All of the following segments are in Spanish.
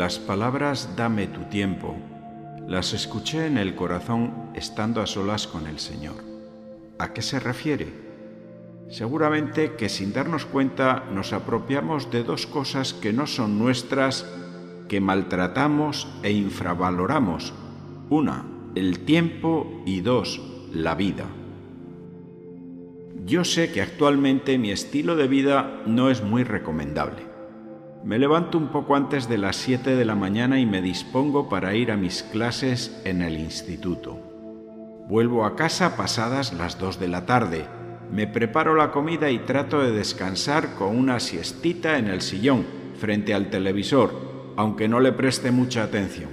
Las palabras dame tu tiempo las escuché en el corazón estando a solas con el Señor. ¿A qué se refiere? Seguramente que sin darnos cuenta nos apropiamos de dos cosas que no son nuestras, que maltratamos e infravaloramos. Una, el tiempo y dos, la vida. Yo sé que actualmente mi estilo de vida no es muy recomendable. Me levanto un poco antes de las 7 de la mañana y me dispongo para ir a mis clases en el instituto. Vuelvo a casa pasadas las 2 de la tarde. Me preparo la comida y trato de descansar con una siestita en el sillón, frente al televisor, aunque no le preste mucha atención.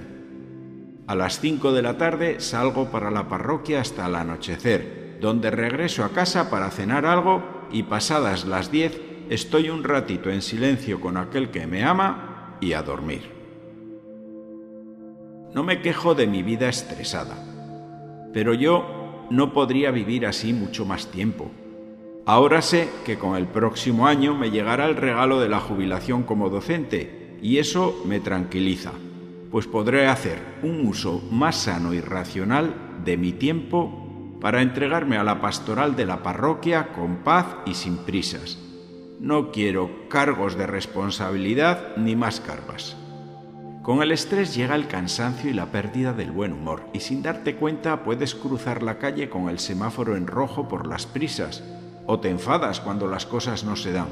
A las 5 de la tarde salgo para la parroquia hasta el anochecer, donde regreso a casa para cenar algo y pasadas las 10 estoy un ratito en silencio con aquel que me ama y a dormir. No me quejo de mi vida estresada, pero yo no podría vivir así mucho más tiempo. Ahora sé que con el próximo año me llegará el regalo de la jubilación como docente y eso me tranquiliza, pues podré hacer un uso más sano y racional de mi tiempo para entregarme a la pastoral de la parroquia con paz y sin prisas no quiero cargos de responsabilidad ni más cargas. Con el estrés llega el cansancio y la pérdida del buen humor, y sin darte cuenta puedes cruzar la calle con el semáforo en rojo por las prisas, o te enfadas cuando las cosas no se dan.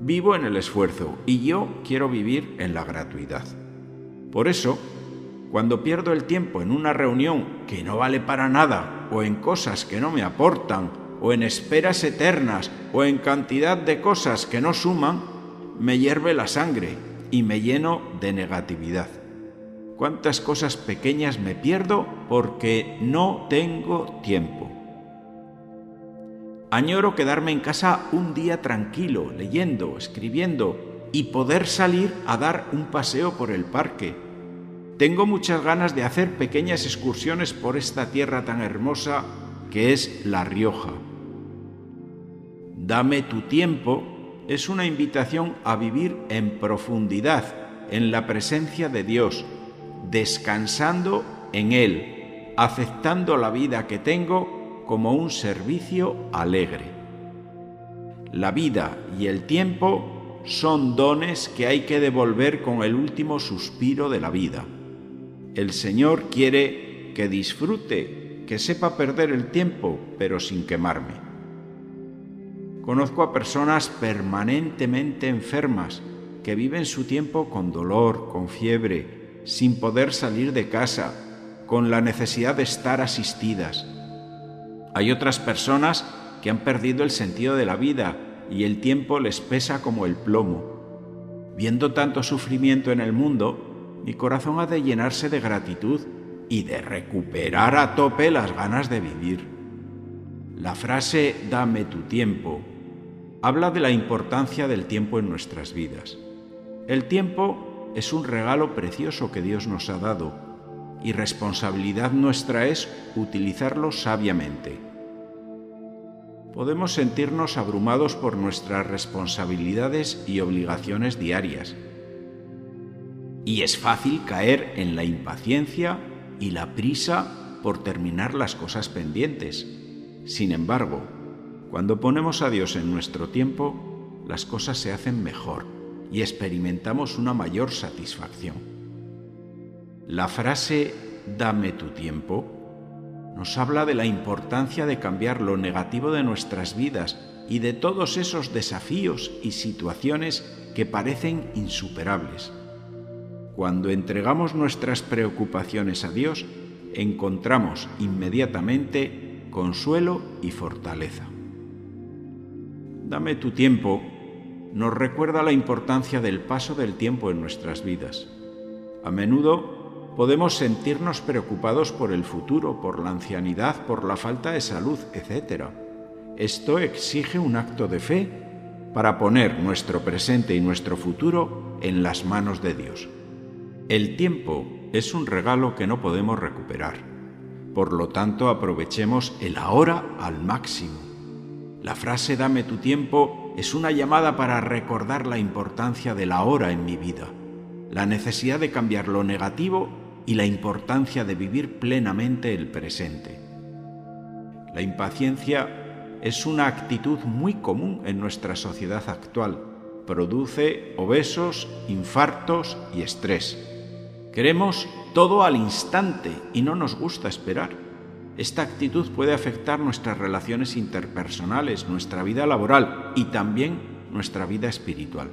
Vivo en el esfuerzo y yo quiero vivir en la gratuidad. Por eso, cuando pierdo el tiempo en una reunión que no vale para nada o en cosas que no me aportan o en esperas eternas o en cantidad de cosas que no suman, me hierve la sangre y me lleno de negatividad. ¿Cuántas cosas pequeñas me pierdo porque no tengo tiempo? Añoro quedarme en casa un día tranquilo, leyendo, escribiendo y poder salir a dar un paseo por el parque. Tengo muchas ganas de hacer pequeñas excursiones por esta tierra tan hermosa que es La Rioja. Dame tu tiempo es una invitación a vivir en profundidad, en la presencia de Dios, descansando en Él, aceptando la vida que tengo como un servicio alegre. La vida y el tiempo son dones que hay que devolver con el último suspiro de la vida. El Señor quiere que disfrute, que sepa perder el tiempo, pero sin quemarme. Conozco a personas permanentemente enfermas que viven su tiempo con dolor, con fiebre, sin poder salir de casa, con la necesidad de estar asistidas. Hay otras personas que han perdido el sentido de la vida y el tiempo les pesa como el plomo. Viendo tanto sufrimiento en el mundo, mi corazón ha de llenarse de gratitud y de recuperar a tope las ganas de vivir. La frase dame tu tiempo habla de la importancia del tiempo en nuestras vidas. El tiempo es un regalo precioso que Dios nos ha dado y responsabilidad nuestra es utilizarlo sabiamente. Podemos sentirnos abrumados por nuestras responsabilidades y obligaciones diarias. Y es fácil caer en la impaciencia y la prisa por terminar las cosas pendientes. Sin embargo, cuando ponemos a Dios en nuestro tiempo, las cosas se hacen mejor y experimentamos una mayor satisfacción. La frase dame tu tiempo nos habla de la importancia de cambiar lo negativo de nuestras vidas y de todos esos desafíos y situaciones que parecen insuperables. Cuando entregamos nuestras preocupaciones a Dios, encontramos inmediatamente consuelo y fortaleza. Dame tu tiempo nos recuerda la importancia del paso del tiempo en nuestras vidas. A menudo podemos sentirnos preocupados por el futuro, por la ancianidad, por la falta de salud, etc. Esto exige un acto de fe para poner nuestro presente y nuestro futuro en las manos de Dios. El tiempo es un regalo que no podemos recuperar. Por lo tanto, aprovechemos el ahora al máximo. La frase dame tu tiempo es una llamada para recordar la importancia de la hora en mi vida. la necesidad de cambiar lo negativo y la importancia de vivir plenamente el presente. La impaciencia es una actitud muy común en nuestra sociedad actual. Produce obesos, infartos y estrés. Queremos todo al instante y no nos gusta esperar. Esta actitud puede afectar nuestras relaciones interpersonales, nuestra vida laboral y también nuestra vida espiritual.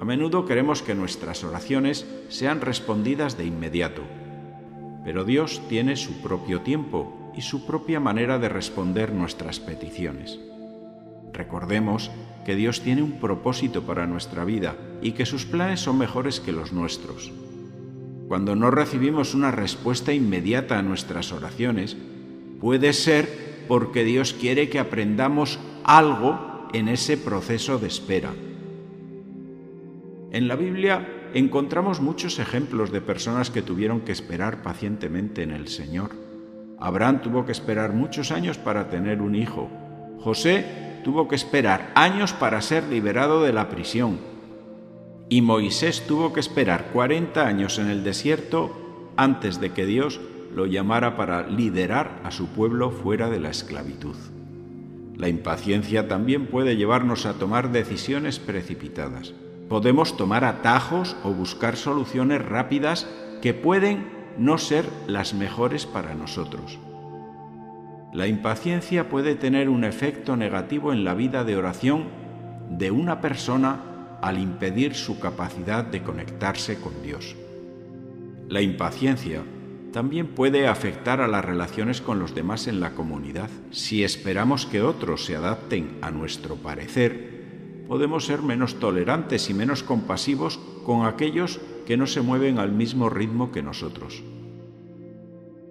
A menudo queremos que nuestras oraciones sean respondidas de inmediato, pero Dios tiene su propio tiempo y su propia manera de responder nuestras peticiones. Recordemos que Dios tiene un propósito para nuestra vida y que sus planes son mejores que los nuestros. Cuando no recibimos una respuesta inmediata a nuestras oraciones, puede ser porque Dios quiere que aprendamos algo en ese proceso de espera en la Biblia encontramos muchos ejemplos de personas que tuvieron que esperar pacientemente en el Señor. Abraham tuvo que esperar muchos años para tener un hijo. José tuvo que esperar años para ser liberado de la prisión. Y Moisés tuvo que esperar 40 años en el desierto antes de que Dios lo llamara para liderar a su pueblo fuera de la esclavitud. La impaciencia también puede llevarnos a tomar decisiones precipitadas podemos tomar atajos o buscar soluciones rápidas que pueden no ser las mejores para nosotros. La impaciencia puede tener un efecto negativo en la vida de oración de una persona al impedir su capacidad de conectarse con Dios. La impaciencia también puede afectar a las relaciones con los demás en la comunidad. Si esperamos que otros se adapten a nuestro parecer, podemos ser menos tolerantes y menos compasivos con aquellos que no se mueven al mismo ritmo que nosotros.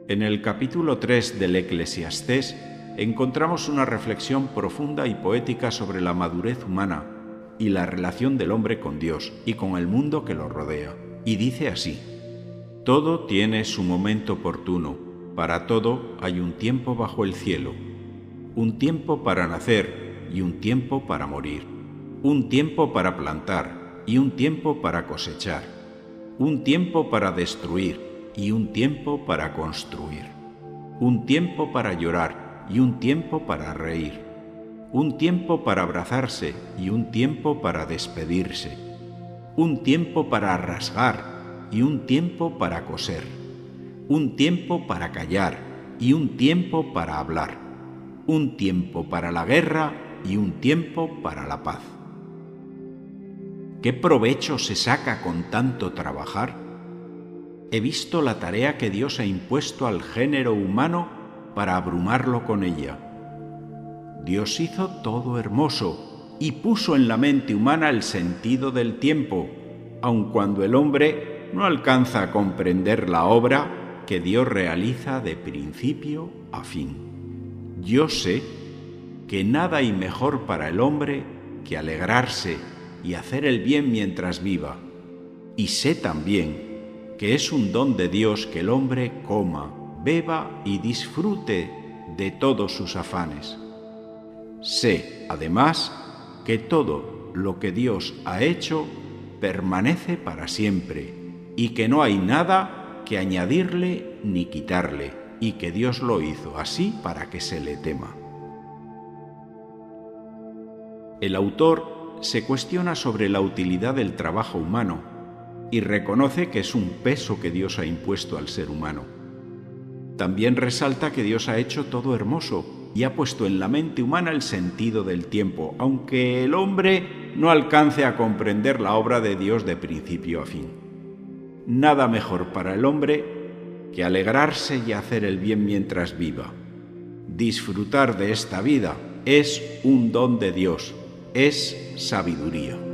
En el capítulo 3 del Eclesiastés encontramos una reflexión profunda y poética sobre la madurez humana y la relación del hombre con Dios y con el mundo que lo rodea. Y dice así, Todo tiene su momento oportuno, para todo hay un tiempo bajo el cielo, un tiempo para nacer y un tiempo para morir un tiempo para plantar y un tiempo para cosechar, un tiempo para destruir y un tiempo para construir, un tiempo para llorar y un tiempo para reír, un tiempo para abrazarse y un tiempo para despedirse, un tiempo para rasgar y un tiempo para coser, un tiempo para callar y un tiempo para hablar, un tiempo para la guerra y un tiempo para la paz. ¿Qué provecho se saca con tanto trabajar? He visto la tarea que Dios ha impuesto al género humano para abrumarlo con ella. Dios hizo todo hermoso y puso en la mente humana el sentido del tiempo, aun cuando el hombre no alcanza a comprender la obra que Dios realiza de principio a fin. Yo sé que nada hay mejor para el hombre que alegrarse y hacer el bien mientras viva. Y sé también que es un don de Dios que el hombre coma, beba y disfrute de todos sus afanes. Sé, además, que todo lo que Dios ha hecho permanece para siempre y que no hay nada que añadirle ni quitarle y que Dios lo hizo así para que se le tema. El autor se cuestiona sobre la utilidad del trabajo humano y reconoce que es un peso que Dios ha impuesto al ser humano. También resalta que Dios ha hecho todo hermoso y ha puesto en la mente humana el sentido del tiempo, aunque el hombre no alcance a comprender la obra de Dios de principio a fin. Nada mejor para el hombre que alegrarse y hacer el bien mientras viva. Disfrutar de esta vida es un don de Dios es sabiduría.